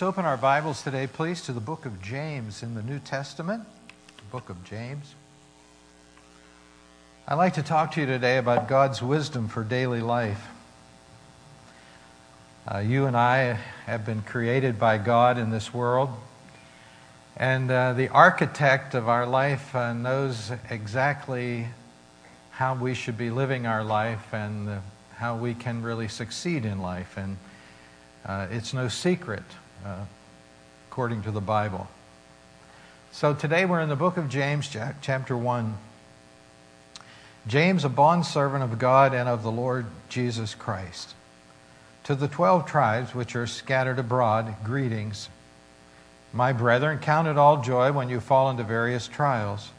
Let's open our Bibles today, please, to the book of James in the New Testament. The book of James. I'd like to talk to you today about God's wisdom for daily life. Uh, you and I have been created by God in this world, and uh, the architect of our life uh, knows exactly how we should be living our life and uh, how we can really succeed in life. And uh, it's no secret, uh, according to the Bible. So today we're in the book of James, chapter 1. James, a bondservant of God and of the Lord Jesus Christ. To the twelve tribes which are scattered abroad, greetings. My brethren, count it all joy when you fall into various trials,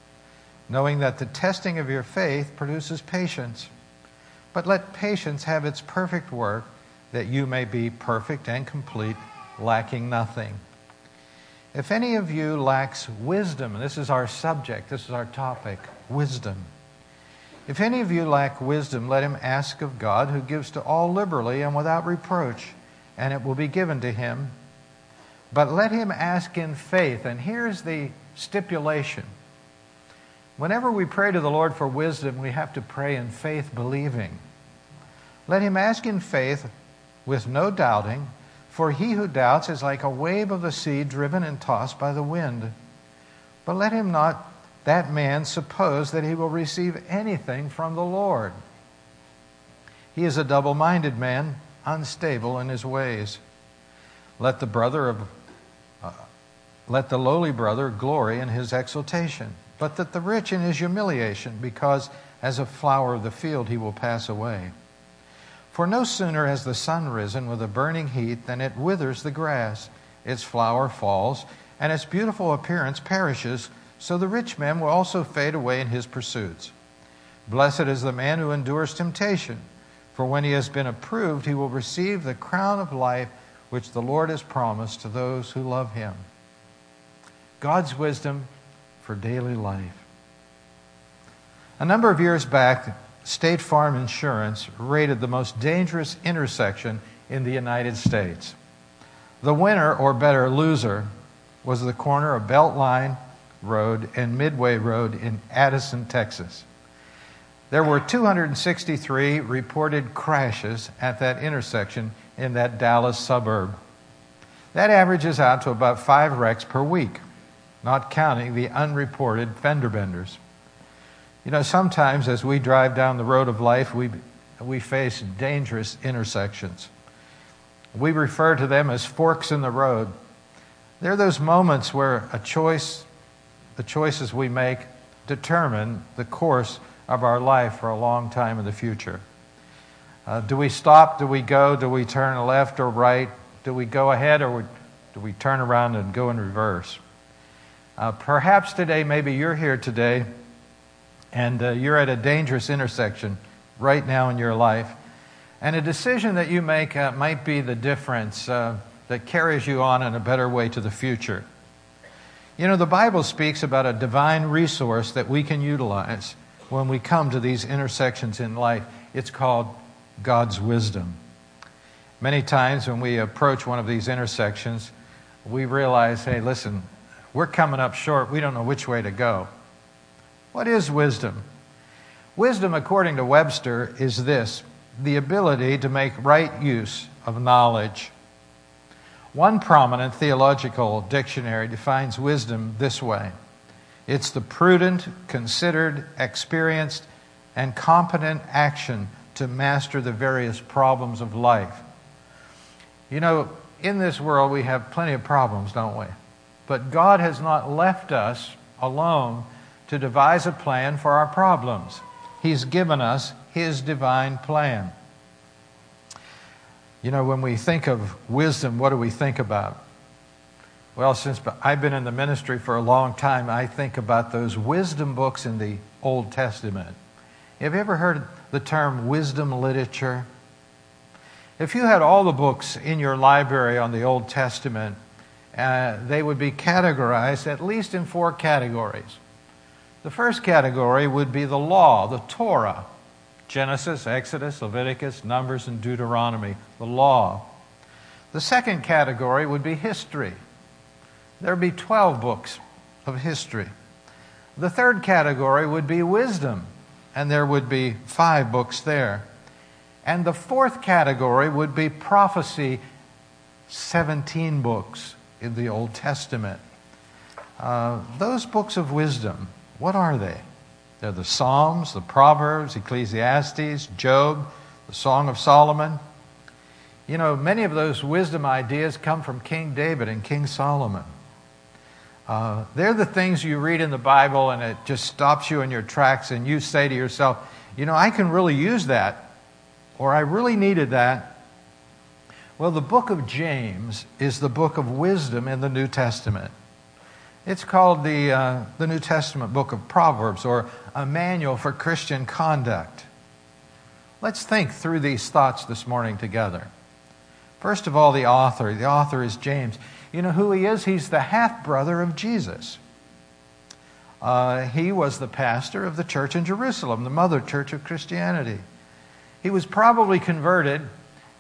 knowing that the testing of your faith produces patience. But let patience have its perfect work that you may be perfect and complete, lacking nothing. If any of you lacks wisdom, this is our subject, this is our topic wisdom. If any of you lack wisdom, let him ask of God, who gives to all liberally and without reproach, and it will be given to him. But let him ask in faith. And here's the stipulation. Whenever we pray to the Lord for wisdom, we have to pray in faith, believing. Let him ask in faith with no doubting, for he who doubts is like a wave of the sea driven and tossed by the wind. But let him not, that man, suppose that he will receive anything from the Lord. He is a double minded man, unstable in his ways. Let the brother of uh, let the lowly brother glory in his exaltation, but that the rich in his humiliation, because as a flower of the field he will pass away. For no sooner has the sun risen with a burning heat than it withers the grass, its flower falls, and its beautiful appearance perishes, so the rich man will also fade away in his pursuits. Blessed is the man who endures temptation, for when he has been approved, he will receive the crown of life which the Lord has promised to those who love him. God's wisdom for daily life. A number of years back, State Farm Insurance rated the most dangerous intersection in the United States. The winner, or better, loser, was the corner of Beltline Road and Midway Road in Addison, Texas. There were 263 reported crashes at that intersection in that Dallas suburb. That averages out to about five wrecks per week, not counting the unreported fender benders. You know, sometimes as we drive down the road of life, we, we face dangerous intersections. We refer to them as forks in the road. They're those moments where a choice, the choices we make, determine the course of our life for a long time in the future. Uh, do we stop? Do we go? Do we turn left or right? Do we go ahead or do we turn around and go in reverse? Uh, perhaps today, maybe you're here today and uh, you're at a dangerous intersection right now in your life. And a decision that you make uh, might be the difference uh, that carries you on in a better way to the future. You know, the Bible speaks about a divine resource that we can utilize when we come to these intersections in life. It's called God's wisdom. Many times when we approach one of these intersections, we realize, hey, listen, we're coming up short. We don't know which way to go. What is wisdom? Wisdom, according to Webster, is this the ability to make right use of knowledge. One prominent theological dictionary defines wisdom this way it's the prudent, considered, experienced, and competent action to master the various problems of life. You know, in this world we have plenty of problems, don't we? But God has not left us alone to devise a plan for our problems. He's given us His divine plan. You know, when we think of wisdom, what do we think about? Well, since I've been in the ministry for a long time, I think about those wisdom books in the Old Testament. Have you ever heard the term wisdom literature? If you had all the books in your library on the Old Testament, uh, they would be categorized at least in four categories. The first category would be the law, the Torah Genesis, Exodus, Leviticus, Numbers, and Deuteronomy, the law. The second category would be history. There would be 12 books of history. The third category would be wisdom, and there would be five books there. And the fourth category would be prophecy, 17 books in the Old Testament. Uh, those books of wisdom, what are they? They're the Psalms, the Proverbs, Ecclesiastes, Job, the Song of Solomon. You know, many of those wisdom ideas come from King David and King Solomon. Uh, they're the things you read in the Bible and it just stops you in your tracks, and you say to yourself, you know, I can really use that, or I really needed that. Well, the book of James is the book of wisdom in the New Testament. It's called the, uh, the New Testament book of Proverbs or a manual for Christian conduct. Let's think through these thoughts this morning together. First of all, the author. The author is James. You know who he is? He's the half brother of Jesus. Uh, he was the pastor of the church in Jerusalem, the mother church of Christianity. He was probably converted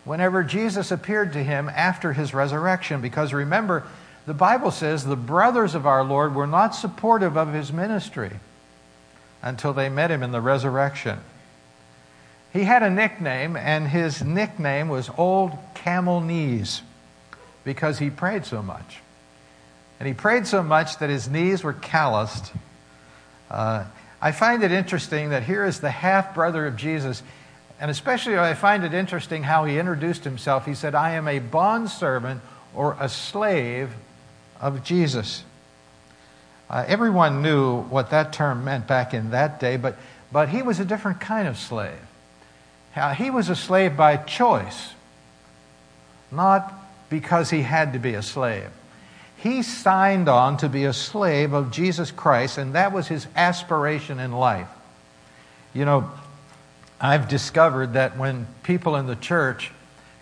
whenever Jesus appeared to him after his resurrection, because remember, the Bible says the brothers of our Lord were not supportive of his ministry until they met him in the resurrection. He had a nickname, and his nickname was Old Camel Knees because he prayed so much. And he prayed so much that his knees were calloused. Uh, I find it interesting that here is the half brother of Jesus, and especially I find it interesting how he introduced himself. He said, I am a bondservant or a slave of Jesus. Uh, everyone knew what that term meant back in that day, but, but he was a different kind of slave. Uh, he was a slave by choice, not because he had to be a slave. He signed on to be a slave of Jesus Christ, and that was his aspiration in life. You know, I've discovered that when people in the church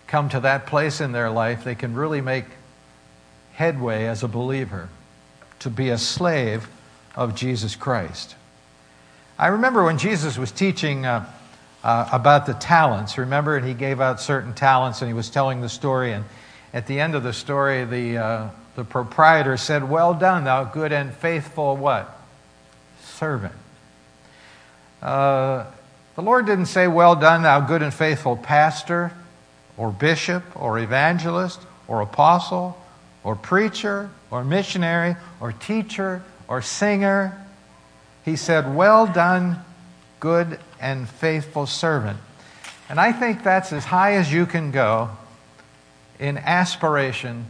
come to that place in their life, they can really make headway as a believer to be a slave of Jesus Christ. I remember when Jesus was teaching uh, uh, about the talents, remember, and he gave out certain talents and he was telling the story. And at the end of the story, the, uh, the proprietor said, Well done, thou good and faithful what? Servant. Uh, the Lord didn't say, Well done, thou good and faithful pastor, or bishop, or evangelist, or apostle, or preacher, or missionary, or teacher, or singer. He said, Well done, good and faithful servant. And I think that's as high as you can go in aspiration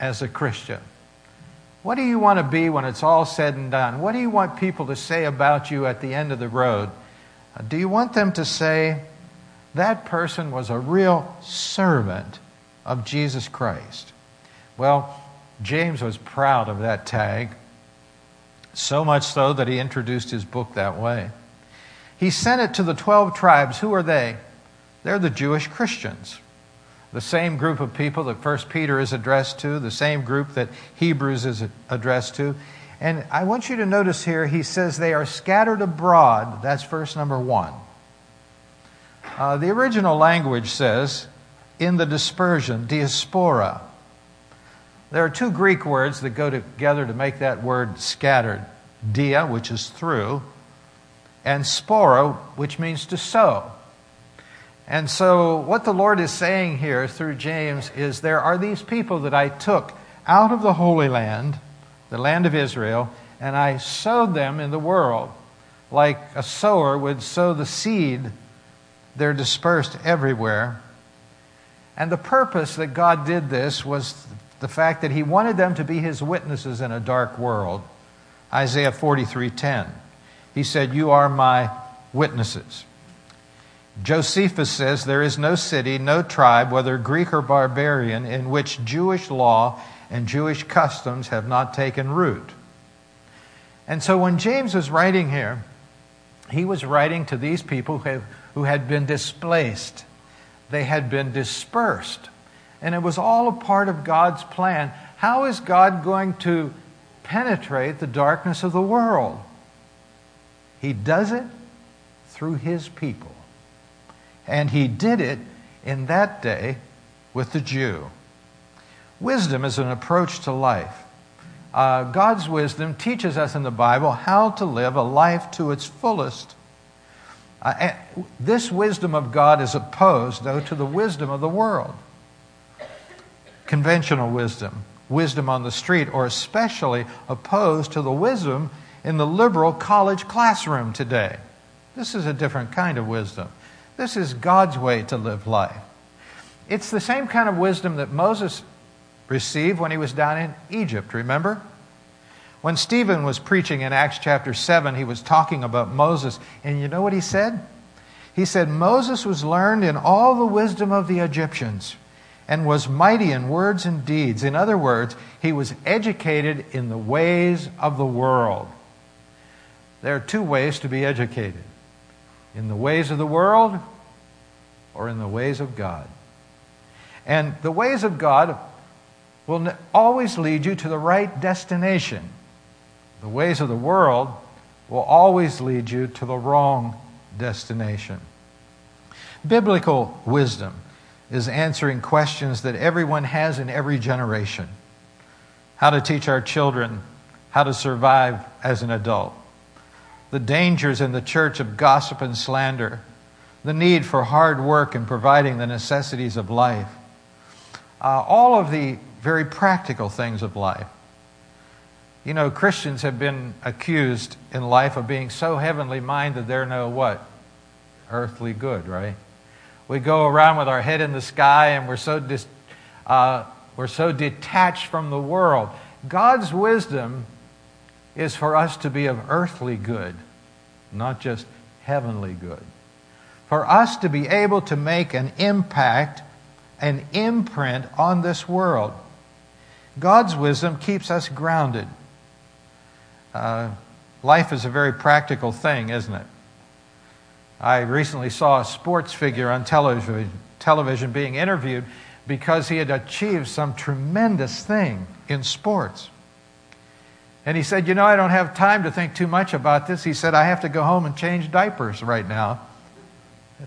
as a Christian. What do you want to be when it's all said and done? What do you want people to say about you at the end of the road? Do you want them to say, that person was a real servant of Jesus Christ? Well, James was proud of that tag, so much so that he introduced his book that way. He sent it to the 12 tribes. Who are they? They're the Jewish Christians. The same group of people that First Peter is addressed to, the same group that Hebrews is addressed to. And I want you to notice here, he says they are scattered abroad. That's verse number one. Uh, the original language says, in the dispersion, diaspora. There are two Greek words that go together to make that word scattered dia, which is through, and sporo, which means to sow. And so, what the Lord is saying here through James is there are these people that I took out of the Holy Land, the land of Israel, and I sowed them in the world. Like a sower would sow the seed, they're dispersed everywhere. And the purpose that God did this was the fact that he wanted them to be his witnesses in a dark world. Isaiah 43:10. He said, "You are my witnesses." Josephus says there is no city, no tribe, whether Greek or barbarian, in which Jewish law and Jewish customs have not taken root. And so when James was writing here, he was writing to these people who had been displaced. They had been dispersed and it was all a part of God's plan. How is God going to penetrate the darkness of the world? He does it through His people. And He did it in that day with the Jew. Wisdom is an approach to life. Uh, God's wisdom teaches us in the Bible how to live a life to its fullest. Uh, this wisdom of God is opposed, though, to the wisdom of the world. Conventional wisdom, wisdom on the street, or especially opposed to the wisdom in the liberal college classroom today. This is a different kind of wisdom. This is God's way to live life. It's the same kind of wisdom that Moses received when he was down in Egypt, remember? When Stephen was preaching in Acts chapter 7, he was talking about Moses, and you know what he said? He said, Moses was learned in all the wisdom of the Egyptians and was mighty in words and deeds. In other words, he was educated in the ways of the world. There are two ways to be educated in the ways of the world or in the ways of God. And the ways of God will always lead you to the right destination. The ways of the world will always lead you to the wrong destination. Biblical wisdom is answering questions that everyone has in every generation how to teach our children how to survive as an adult, the dangers in the church of gossip and slander, the need for hard work in providing the necessities of life, uh, all of the very practical things of life. You know, Christians have been accused in life of being so heavenly minded they're no what? Earthly good, right? We go around with our head in the sky and we're so, dis, uh, we're so detached from the world. God's wisdom is for us to be of earthly good, not just heavenly good. For us to be able to make an impact, an imprint on this world. God's wisdom keeps us grounded. Uh, life is a very practical thing, isn't it? I recently saw a sports figure on television, being interviewed because he had achieved some tremendous thing in sports. And he said, You know, I don't have time to think too much about this. He said, I have to go home and change diapers right now.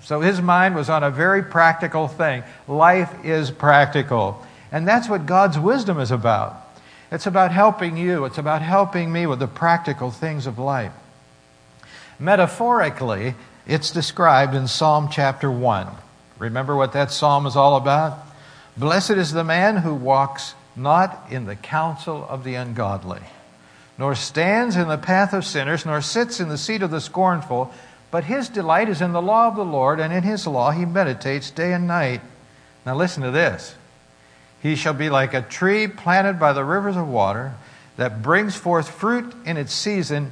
So his mind was on a very practical thing. Life is practical. And that's what God's wisdom is about. It's about helping you, it's about helping me with the practical things of life. Metaphorically, it's described in Psalm chapter 1. Remember what that psalm is all about? Blessed is the man who walks not in the counsel of the ungodly, nor stands in the path of sinners, nor sits in the seat of the scornful, but his delight is in the law of the Lord, and in his law he meditates day and night. Now listen to this. He shall be like a tree planted by the rivers of water that brings forth fruit in its season,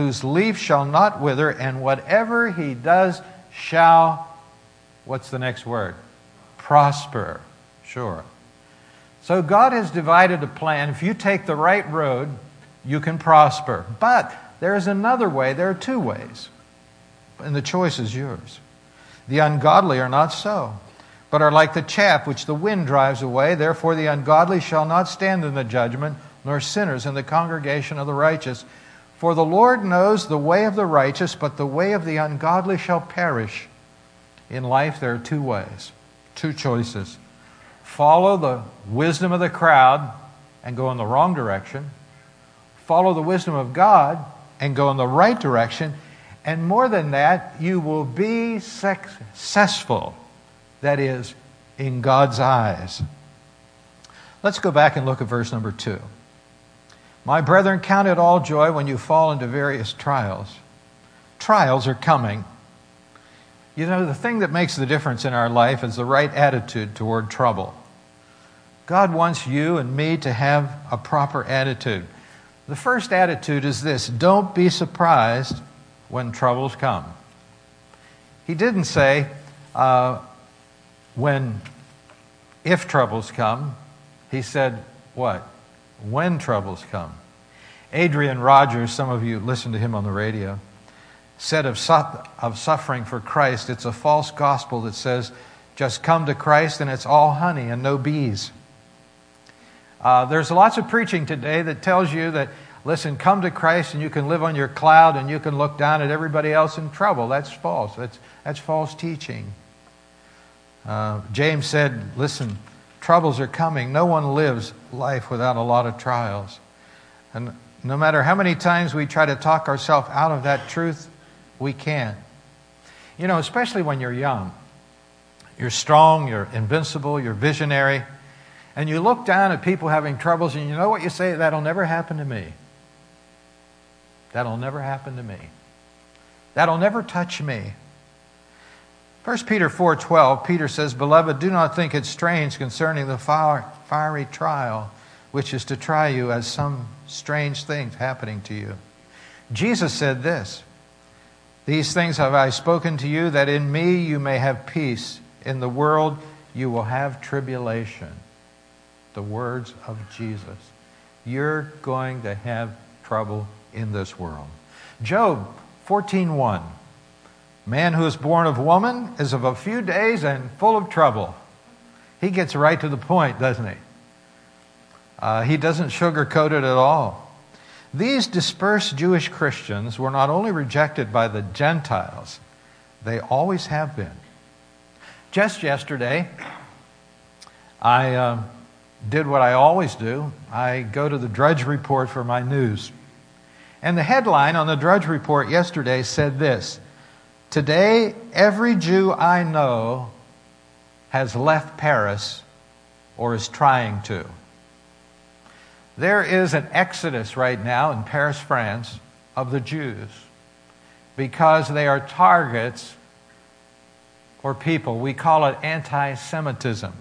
whose leaf shall not wither, and whatever he does shall, what's the next word? Prosper. Sure. So God has divided a plan. If you take the right road, you can prosper. But there is another way. There are two ways. And the choice is yours. The ungodly are not so but are like the chaff which the wind drives away. Therefore, the ungodly shall not stand in the judgment, nor sinners in the congregation of the righteous. For the Lord knows the way of the righteous, but the way of the ungodly shall perish. In life, there are two ways, two choices. Follow the wisdom of the crowd and go in the wrong direction. Follow the wisdom of God and go in the right direction. And more than that, you will be successful that is, in God's eyes. Let's go back and look at verse number two. My brethren, count it all joy when you fall into various trials. Trials are coming. You know, the thing that makes the difference in our life is the right attitude toward trouble. God wants you and me to have a proper attitude. The first attitude is this don't be surprised when troubles come. He didn't say, uh, when, if troubles come, he said, what? When troubles come. Adrian Rogers, some of you listen to him on the radio, said of, of suffering for Christ, it's a false gospel that says, just come to Christ and it's all honey and no bees. Uh, there's lots of preaching today that tells you that, listen, come to Christ and you can live on your cloud and you can look down at everybody else in trouble. That's false. That's, that's false teaching. Uh, James said, Listen, Troubles are coming. No one lives life without a lot of trials. And no matter how many times we try to talk ourselves out of that truth, we can't. You know, especially when you're young. You're strong, you're invincible, you're visionary, and you look down at people having troubles and you know what you say? That'll never happen to me. That'll never happen to me. That'll never touch me. 1 Peter 4:12 Peter says, "Beloved, do not think it strange concerning the fiery trial which is to try you as some strange things happening to you." Jesus said this, "These things have I spoken to you that in me you may have peace. In the world you will have tribulation." The words of Jesus. You're going to have trouble in this world. Job 14:1 Man who is born of woman is of a few days and full of trouble. He gets right to the point, doesn't he? Uh, he doesn't sugarcoat it at all. These dispersed Jewish Christians were not only rejected by the Gentiles, they always have been. Just yesterday, I uh, did what I always do I go to the Drudge Report for my news. And the headline on the Drudge Report yesterday said this Today, every Jew I know has left Paris or is trying to. There is an exodus right now in Paris, France, of the Jews because they are targets for people. We call it anti Semitism.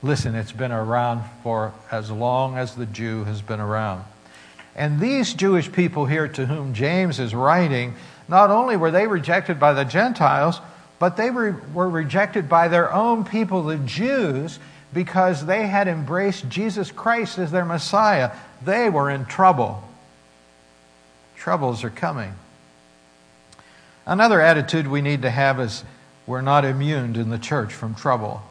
Listen, it's been around for as long as the Jew has been around. And these Jewish people here to whom James is writing, not only were they rejected by the Gentiles, but they were, were rejected by their own people, the Jews, because they had embraced Jesus Christ as their Messiah. They were in trouble. Troubles are coming. Another attitude we need to have is we're not immune in the church from trouble.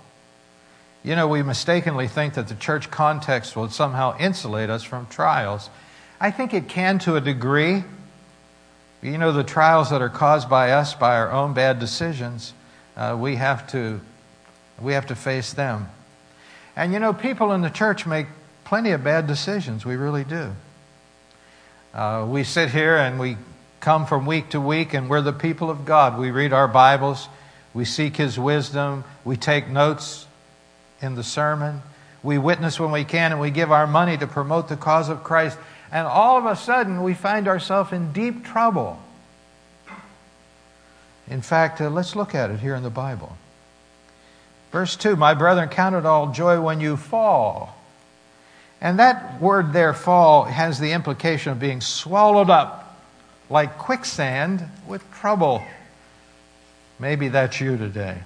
You know, we mistakenly think that the church context will somehow insulate us from trials. I think it can to a degree. You know, the trials that are caused by us by our own bad decisions, uh, we, have to, we have to face them. And you know, people in the church make plenty of bad decisions. We really do. Uh, we sit here and we come from week to week, and we're the people of God. We read our Bibles, we seek His wisdom, we take notes in the sermon, we witness when we can, and we give our money to promote the cause of Christ. And all of a sudden, we find ourselves in deep trouble. In fact, uh, let's look at it here in the Bible. Verse 2 My brethren, count it all joy when you fall. And that word there, fall, has the implication of being swallowed up like quicksand with trouble. Maybe that's you today.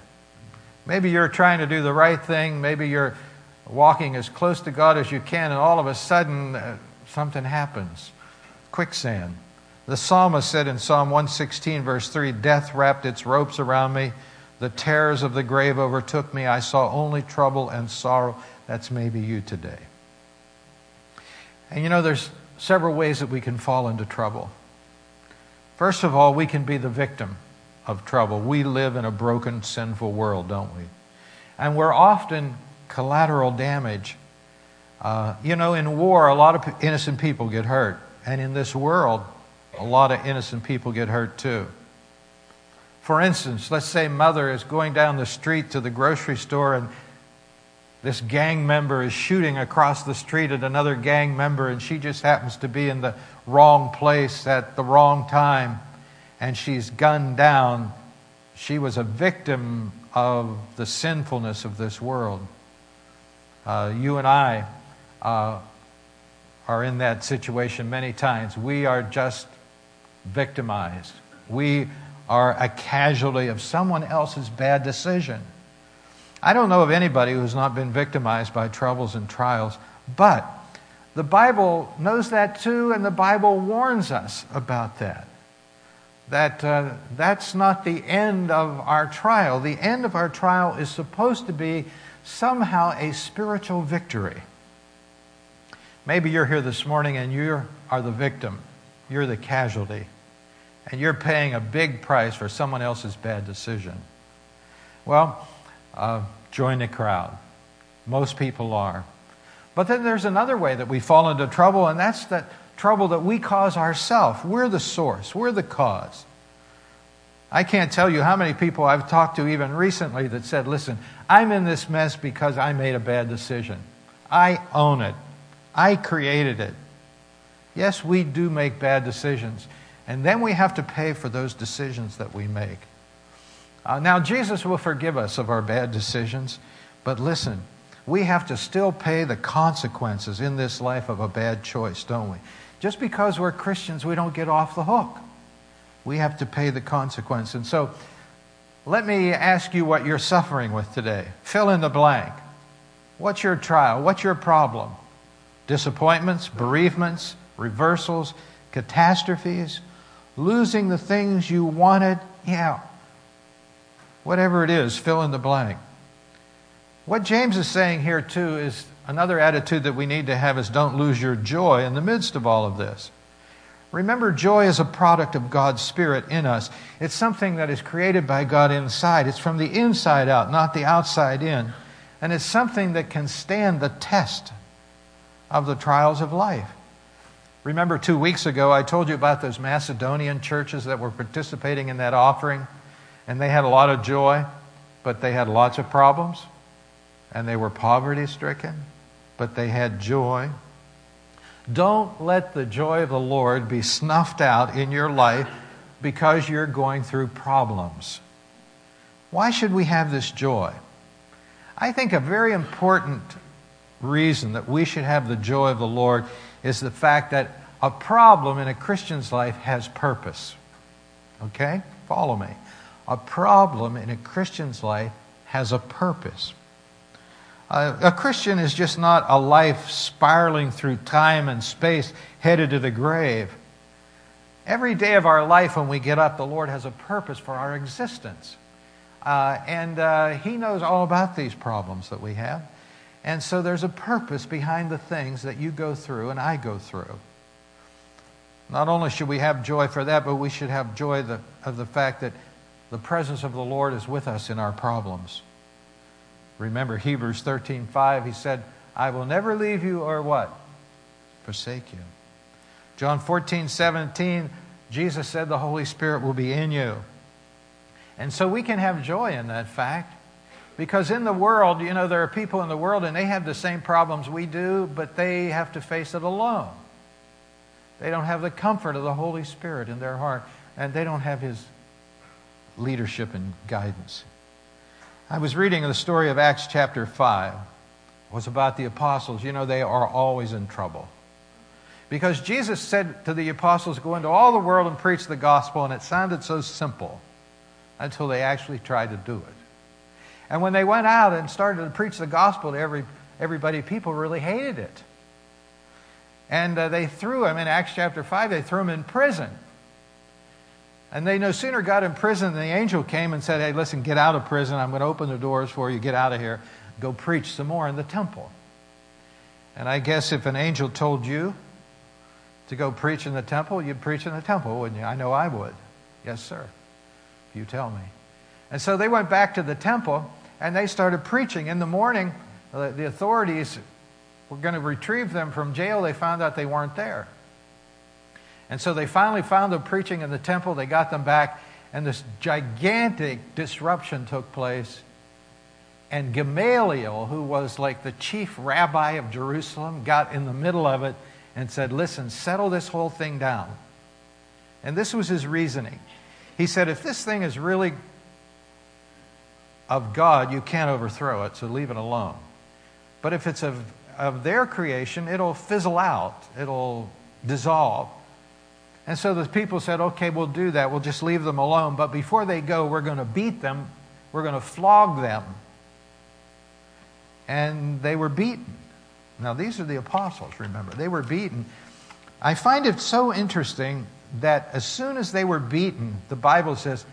Maybe you're trying to do the right thing. Maybe you're walking as close to God as you can, and all of a sudden, uh, something happens. Quicksand. The psalmist said in Psalm 116, verse 3 Death wrapped its ropes around me. The terrors of the grave overtook me. I saw only trouble and sorrow. That's maybe you today. And you know, there's several ways that we can fall into trouble. First of all, we can be the victim of trouble. We live in a broken, sinful world, don't we? And we're often collateral damage uh, you know, in war, a lot of innocent people get hurt. And in this world, a lot of innocent people get hurt too. For instance, let's say mother is going down the street to the grocery store and this gang member is shooting across the street at another gang member and she just happens to be in the wrong place at the wrong time and she's gunned down. She was a victim of the sinfulness of this world. Uh, you and I uh, are in that situation many times. We are just victimized. We are a casualty of someone else's bad decision. I don't know of anybody who's not been victimized by troubles and trials, but the Bible knows that too, and the Bible warns us about that. That uh, that's not the end of our trial. The end of our trial is supposed to be somehow a spiritual victory. Maybe you're here this morning and you are the victim, you're the casualty, and you're paying a big price for someone else's bad decision. Well, uh, join the crowd. Most people are. But then there's another way that we fall into trouble, and that's that trouble that we cause ourselves. We're the source, we're the cause. I can't tell you how many people I've talked to even recently that said, Listen, I'm in this mess because I made a bad decision. I own it, I created it. Yes, we do make bad decisions, and then we have to pay for those decisions that we make. Uh, now, Jesus will forgive us of our bad decisions, but listen, we have to still pay the consequences in this life of a bad choice, don't we? Just because we're Christians, we don't get off the hook. We have to pay the consequence. And so, let me ask you what you're suffering with today. Fill in the blank. What's your trial? What's your problem? Disappointments, bereavements, reversals, catastrophes, losing the things you wanted? Yeah. Whatever it is, fill in the blank. What James is saying here, too, is another attitude that we need to have is don't lose your joy in the midst of all of this. Remember, joy is a product of God's Spirit in us. It's something that is created by God inside. It's from the inside out, not the outside in. And it's something that can stand the test of the trials of life. Remember, two weeks ago, I told you about those Macedonian churches that were participating in that offering, and they had a lot of joy, but they had lots of problems and they were poverty stricken, but they had joy. Don't let the joy of the Lord be snuffed out in your life because you're going through problems. Why should we have this joy? I think a very important reason that we should have the joy of the Lord is the fact that a problem in a Christian's life has purpose. Okay? Follow me. A problem in a Christian's life has a purpose. Uh, a Christian is just not a life spiraling through time and space headed to the grave. Every day of our life, when we get up, the Lord has a purpose for our existence. Uh, and uh, He knows all about these problems that we have. And so there's a purpose behind the things that you go through and I go through. Not only should we have joy for that, but we should have joy the, of the fact that the presence of the Lord is with us in our problems. Remember Hebrews 13:5, he said, I will never leave you or what? Forsake you. John 14, 17, Jesus said the Holy Spirit will be in you. And so we can have joy in that fact. Because in the world, you know, there are people in the world and they have the same problems we do, but they have to face it alone. They don't have the comfort of the Holy Spirit in their heart, and they don't have His leadership and guidance. I was reading the story of Acts chapter 5. It was about the apostles. You know, they are always in trouble. Because Jesus said to the apostles, Go into all the world and preach the gospel, and it sounded so simple until they actually tried to do it. And when they went out and started to preach the gospel to every, everybody, people really hated it. And uh, they threw him in Acts chapter 5, they threw him in prison. And they no sooner got in prison than the angel came and said, Hey, listen, get out of prison. I'm going to open the doors for you. Get out of here. Go preach some more in the temple. And I guess if an angel told you to go preach in the temple, you'd preach in the temple, wouldn't you? I know I would. Yes, sir. You tell me. And so they went back to the temple and they started preaching. In the morning, uh, the authorities were going to retrieve them from jail. They found out they weren't there. And so they finally found them preaching in the temple. They got them back, and this gigantic disruption took place. And Gamaliel, who was like the chief rabbi of Jerusalem, got in the middle of it and said, Listen, settle this whole thing down. And this was his reasoning. He said, If this thing is really of God, you can't overthrow it, so leave it alone. But if it's of, of their creation, it'll fizzle out, it'll dissolve. And so the people said, okay, we'll do that. We'll just leave them alone. But before they go, we're going to beat them, we're going to flog them. And they were beaten. Now, these are the apostles, remember. They were beaten. I find it so interesting that as soon as they were beaten, the Bible says,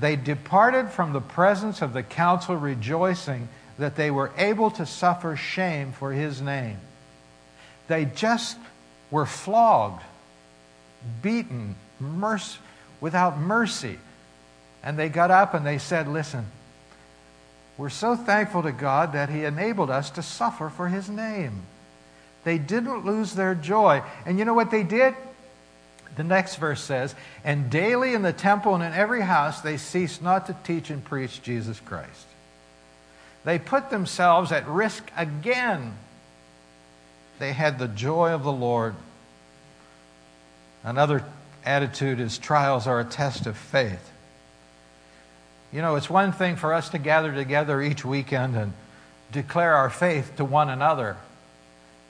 they departed from the presence of the council rejoicing that they were able to suffer shame for his name. They just were flogged beaten without mercy. And they got up and they said, Listen, We're so thankful to God that He enabled us to suffer for His name. They didn't lose their joy. And you know what they did? The next verse says, And daily in the temple and in every house they ceased not to teach and preach Jesus Christ. They put themselves at risk again. They had the joy of the Lord. Another attitude is trials are a test of faith. You know, it's one thing for us to gather together each weekend and declare our faith to one another,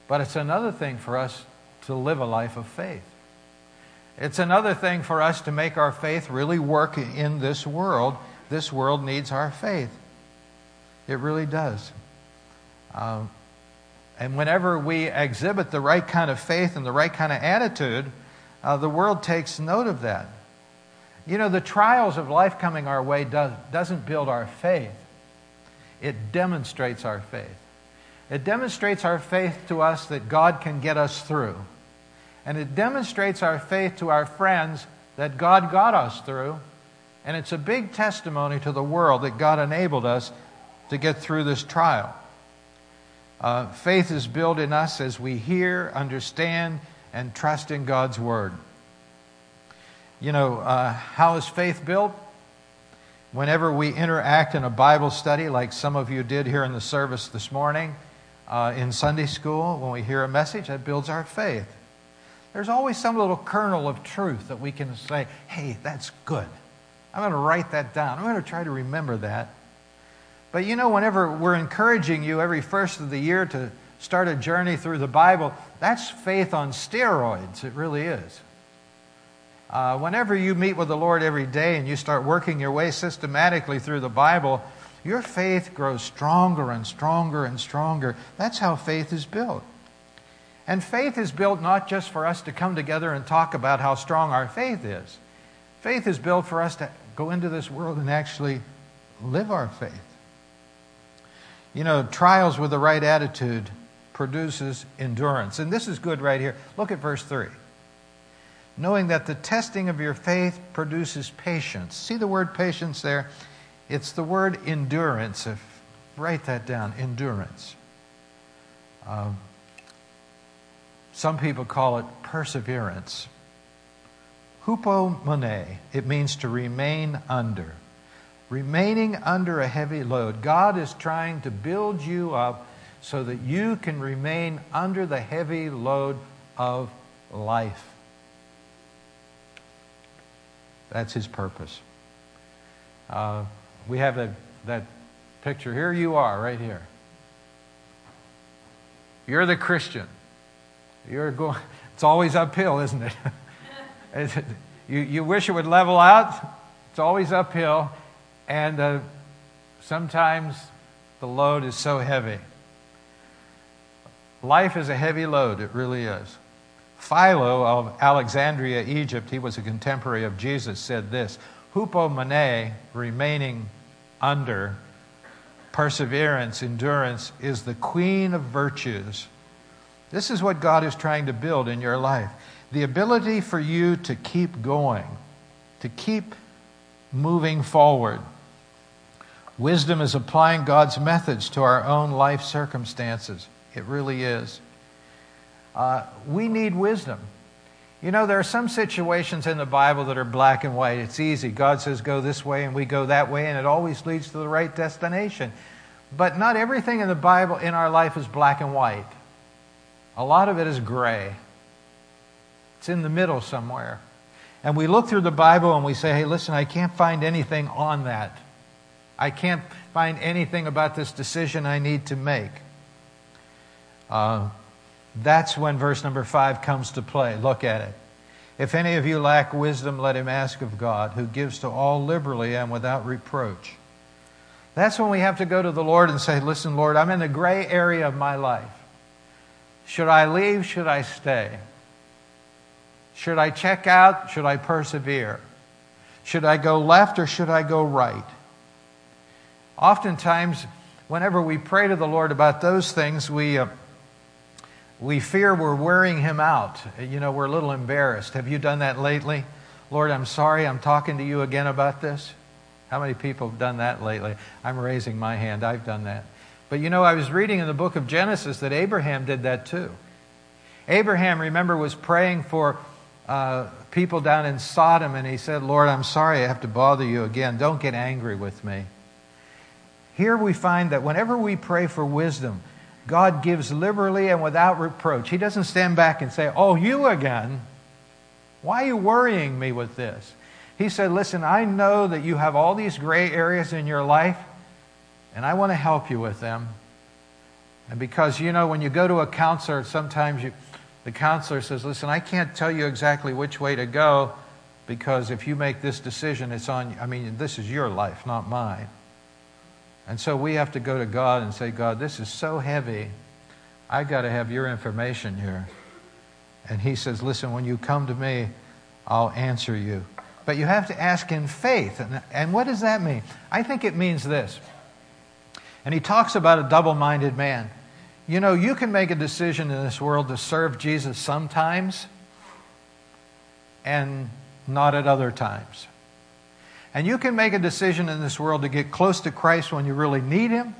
but it's another thing for us to live a life of faith. It's another thing for us to make our faith really work in this world. This world needs our faith. It really does. Um, and whenever we exhibit the right kind of faith and the right kind of attitude, uh, the world takes note of that. You know, the trials of life coming our way does, doesn't build our faith, it demonstrates our faith. It demonstrates our faith to us that God can get us through. And it demonstrates our faith to our friends that God got us through. And it's a big testimony to the world that God enabled us to get through this trial. Uh, faith is built in us as we hear, understand, and trust in God's Word. You know, uh, how is faith built? Whenever we interact in a Bible study, like some of you did here in the service this morning, uh, in Sunday school, when we hear a message, that builds our faith. There's always some little kernel of truth that we can say, hey, that's good. I'm going to write that down. I'm going to try to remember that. But you know, whenever we're encouraging you every first of the year to start a journey through the Bible, that's faith on steroids. It really is. Uh, whenever you meet with the Lord every day and you start working your way systematically through the Bible, your faith grows stronger and stronger and stronger. That's how faith is built. And faith is built not just for us to come together and talk about how strong our faith is. Faith is built for us to go into this world and actually live our faith. You know, trials with the right attitude produces endurance. And this is good right here. Look at verse 3 knowing that the testing of your faith produces patience. See the word patience there? It's the word endurance. If, write that down endurance. Um, some people call it perseverance. Hupomone, it means to remain under. Remaining under a heavy load. God is trying to build you up so that you can remain under the heavy load of life. That's his purpose. Uh, we have that, that picture. Here you are, right here. You're the Christian. You're going, it's always uphill, isn't it? you, you wish it would level out. It's always uphill. And uh, sometimes the load is so heavy. Life is a heavy load, it really is. Philo of Alexandria, Egypt, he was a contemporary of Jesus, said this Hupomone, remaining under, perseverance, endurance, is the queen of virtues. This is what God is trying to build in your life the ability for you to keep going, to keep moving forward. Wisdom is applying God's methods to our own life circumstances. It really is. Uh, we need wisdom. You know, there are some situations in the Bible that are black and white. It's easy. God says, go this way, and we go that way, and it always leads to the right destination. But not everything in the Bible in our life is black and white. A lot of it is gray, it's in the middle somewhere. And we look through the Bible and we say, hey, listen, I can't find anything on that. I can't find anything about this decision I need to make. Uh, that's when verse number five comes to play. Look at it. If any of you lack wisdom, let him ask of God, who gives to all liberally and without reproach. That's when we have to go to the Lord and say, Listen, Lord, I'm in the gray area of my life. Should I leave? Should I stay? Should I check out? Should I persevere? Should I go left or should I go right? Oftentimes, whenever we pray to the Lord about those things, we. Uh, we fear we're wearing him out. You know, we're a little embarrassed. Have you done that lately? Lord, I'm sorry, I'm talking to you again about this. How many people have done that lately? I'm raising my hand. I've done that. But you know, I was reading in the book of Genesis that Abraham did that too. Abraham, remember, was praying for uh, people down in Sodom, and he said, Lord, I'm sorry I have to bother you again. Don't get angry with me. Here we find that whenever we pray for wisdom, God gives liberally and without reproach. He doesn't stand back and say, Oh, you again. Why are you worrying me with this? He said, Listen, I know that you have all these gray areas in your life, and I want to help you with them. And because, you know, when you go to a counselor, sometimes you, the counselor says, Listen, I can't tell you exactly which way to go because if you make this decision, it's on, I mean, this is your life, not mine. And so we have to go to God and say, God, this is so heavy. I've got to have your information here. And He says, Listen, when you come to me, I'll answer you. But you have to ask in faith. And, and what does that mean? I think it means this. And He talks about a double minded man. You know, you can make a decision in this world to serve Jesus sometimes and not at other times. And you can make a decision in this world to get close to Christ when you really need Him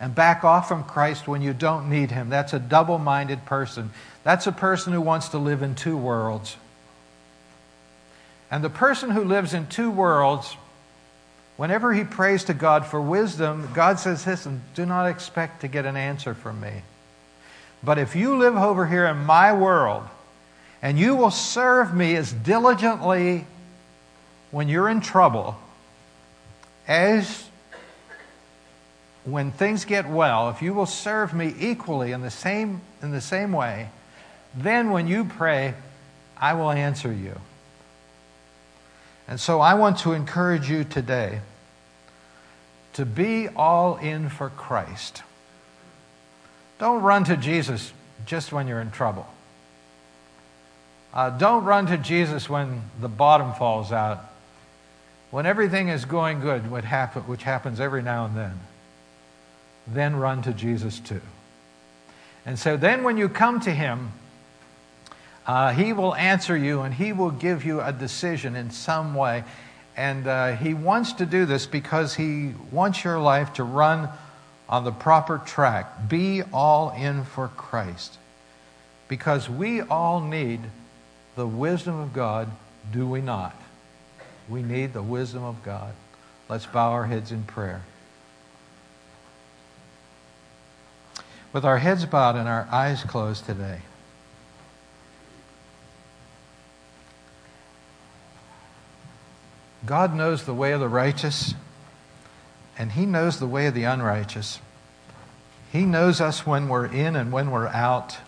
and back off from Christ when you don't need Him. That's a double minded person. That's a person who wants to live in two worlds. And the person who lives in two worlds, whenever he prays to God for wisdom, God says, Listen, do not expect to get an answer from me. But if you live over here in my world, and you will serve me as diligently when you're in trouble as when things get well, if you will serve me equally in the same, in the same way, then when you pray, I will answer you. And so I want to encourage you today to be all in for Christ. Don't run to Jesus just when you're in trouble. Uh, don't run to Jesus when the bottom falls out when everything is going good, which happens every now and then, then run to Jesus too. And so then when you come to Him, uh, He will answer you and He will give you a decision in some way. And uh, He wants to do this because He wants your life to run on the proper track. Be all in for Christ. Because we all need the wisdom of God, do we not? We need the wisdom of God. Let's bow our heads in prayer. With our heads bowed and our eyes closed today, God knows the way of the righteous, and He knows the way of the unrighteous. He knows us when we're in and when we're out.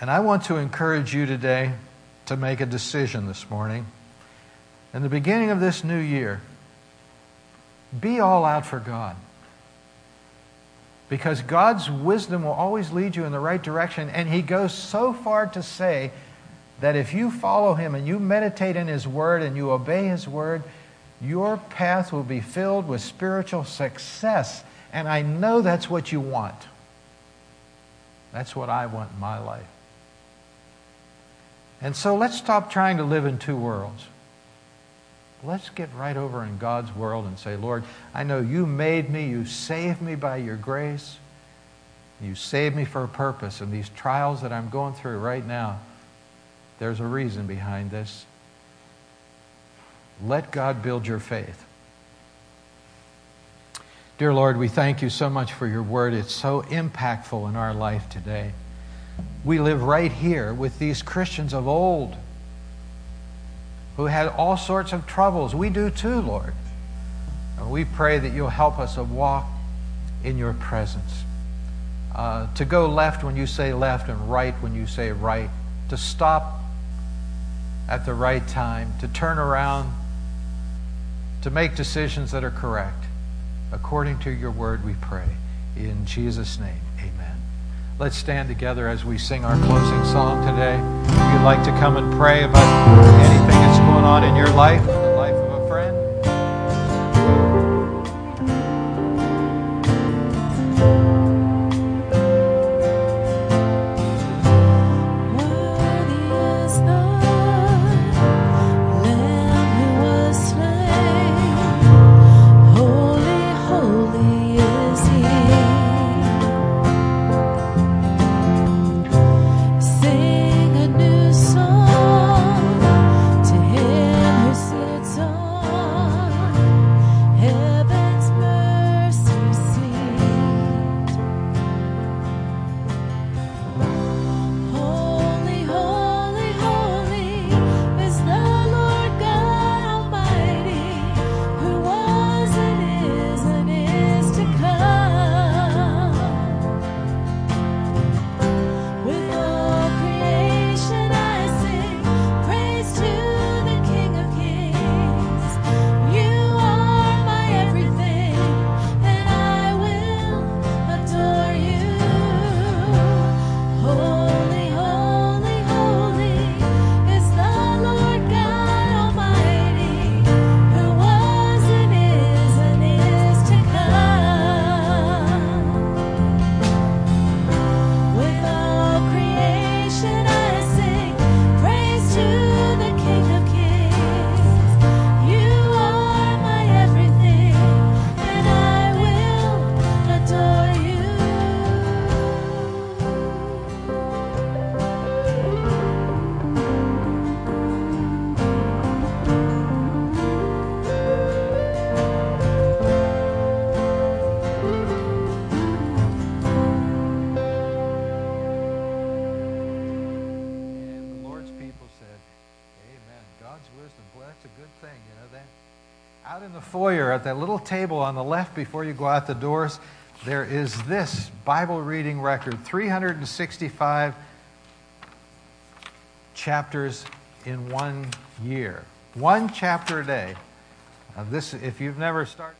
And I want to encourage you today to make a decision this morning in the beginning of this new year, be all out for God. Because God's wisdom will always lead you in the right direction. And He goes so far to say that if you follow Him and you meditate in His Word and you obey His Word, your path will be filled with spiritual success. And I know that's what you want. That's what I want in my life. And so let's stop trying to live in two worlds. Let's get right over in God's world and say, Lord, I know you made me, you saved me by your grace. You saved me for a purpose. And these trials that I'm going through right now, there's a reason behind this. Let God build your faith. Dear Lord, we thank you so much for your word. It's so impactful in our life today. We live right here with these Christians of old who had all sorts of troubles. We do too, Lord. And we pray that you'll help us to walk in your presence. Uh, to go left when you say left and right when you say right. To stop at the right time. To turn around. To make decisions that are correct. According to your word, we pray. In Jesus' name. Amen. Let's stand together as we sing our closing song today. If you'd like to come and pray about anything that's going on in your life, at that little table on the left before you go out the doors, there is this Bible reading record 365 chapters in one year. One chapter a day. Now this, if you've never started.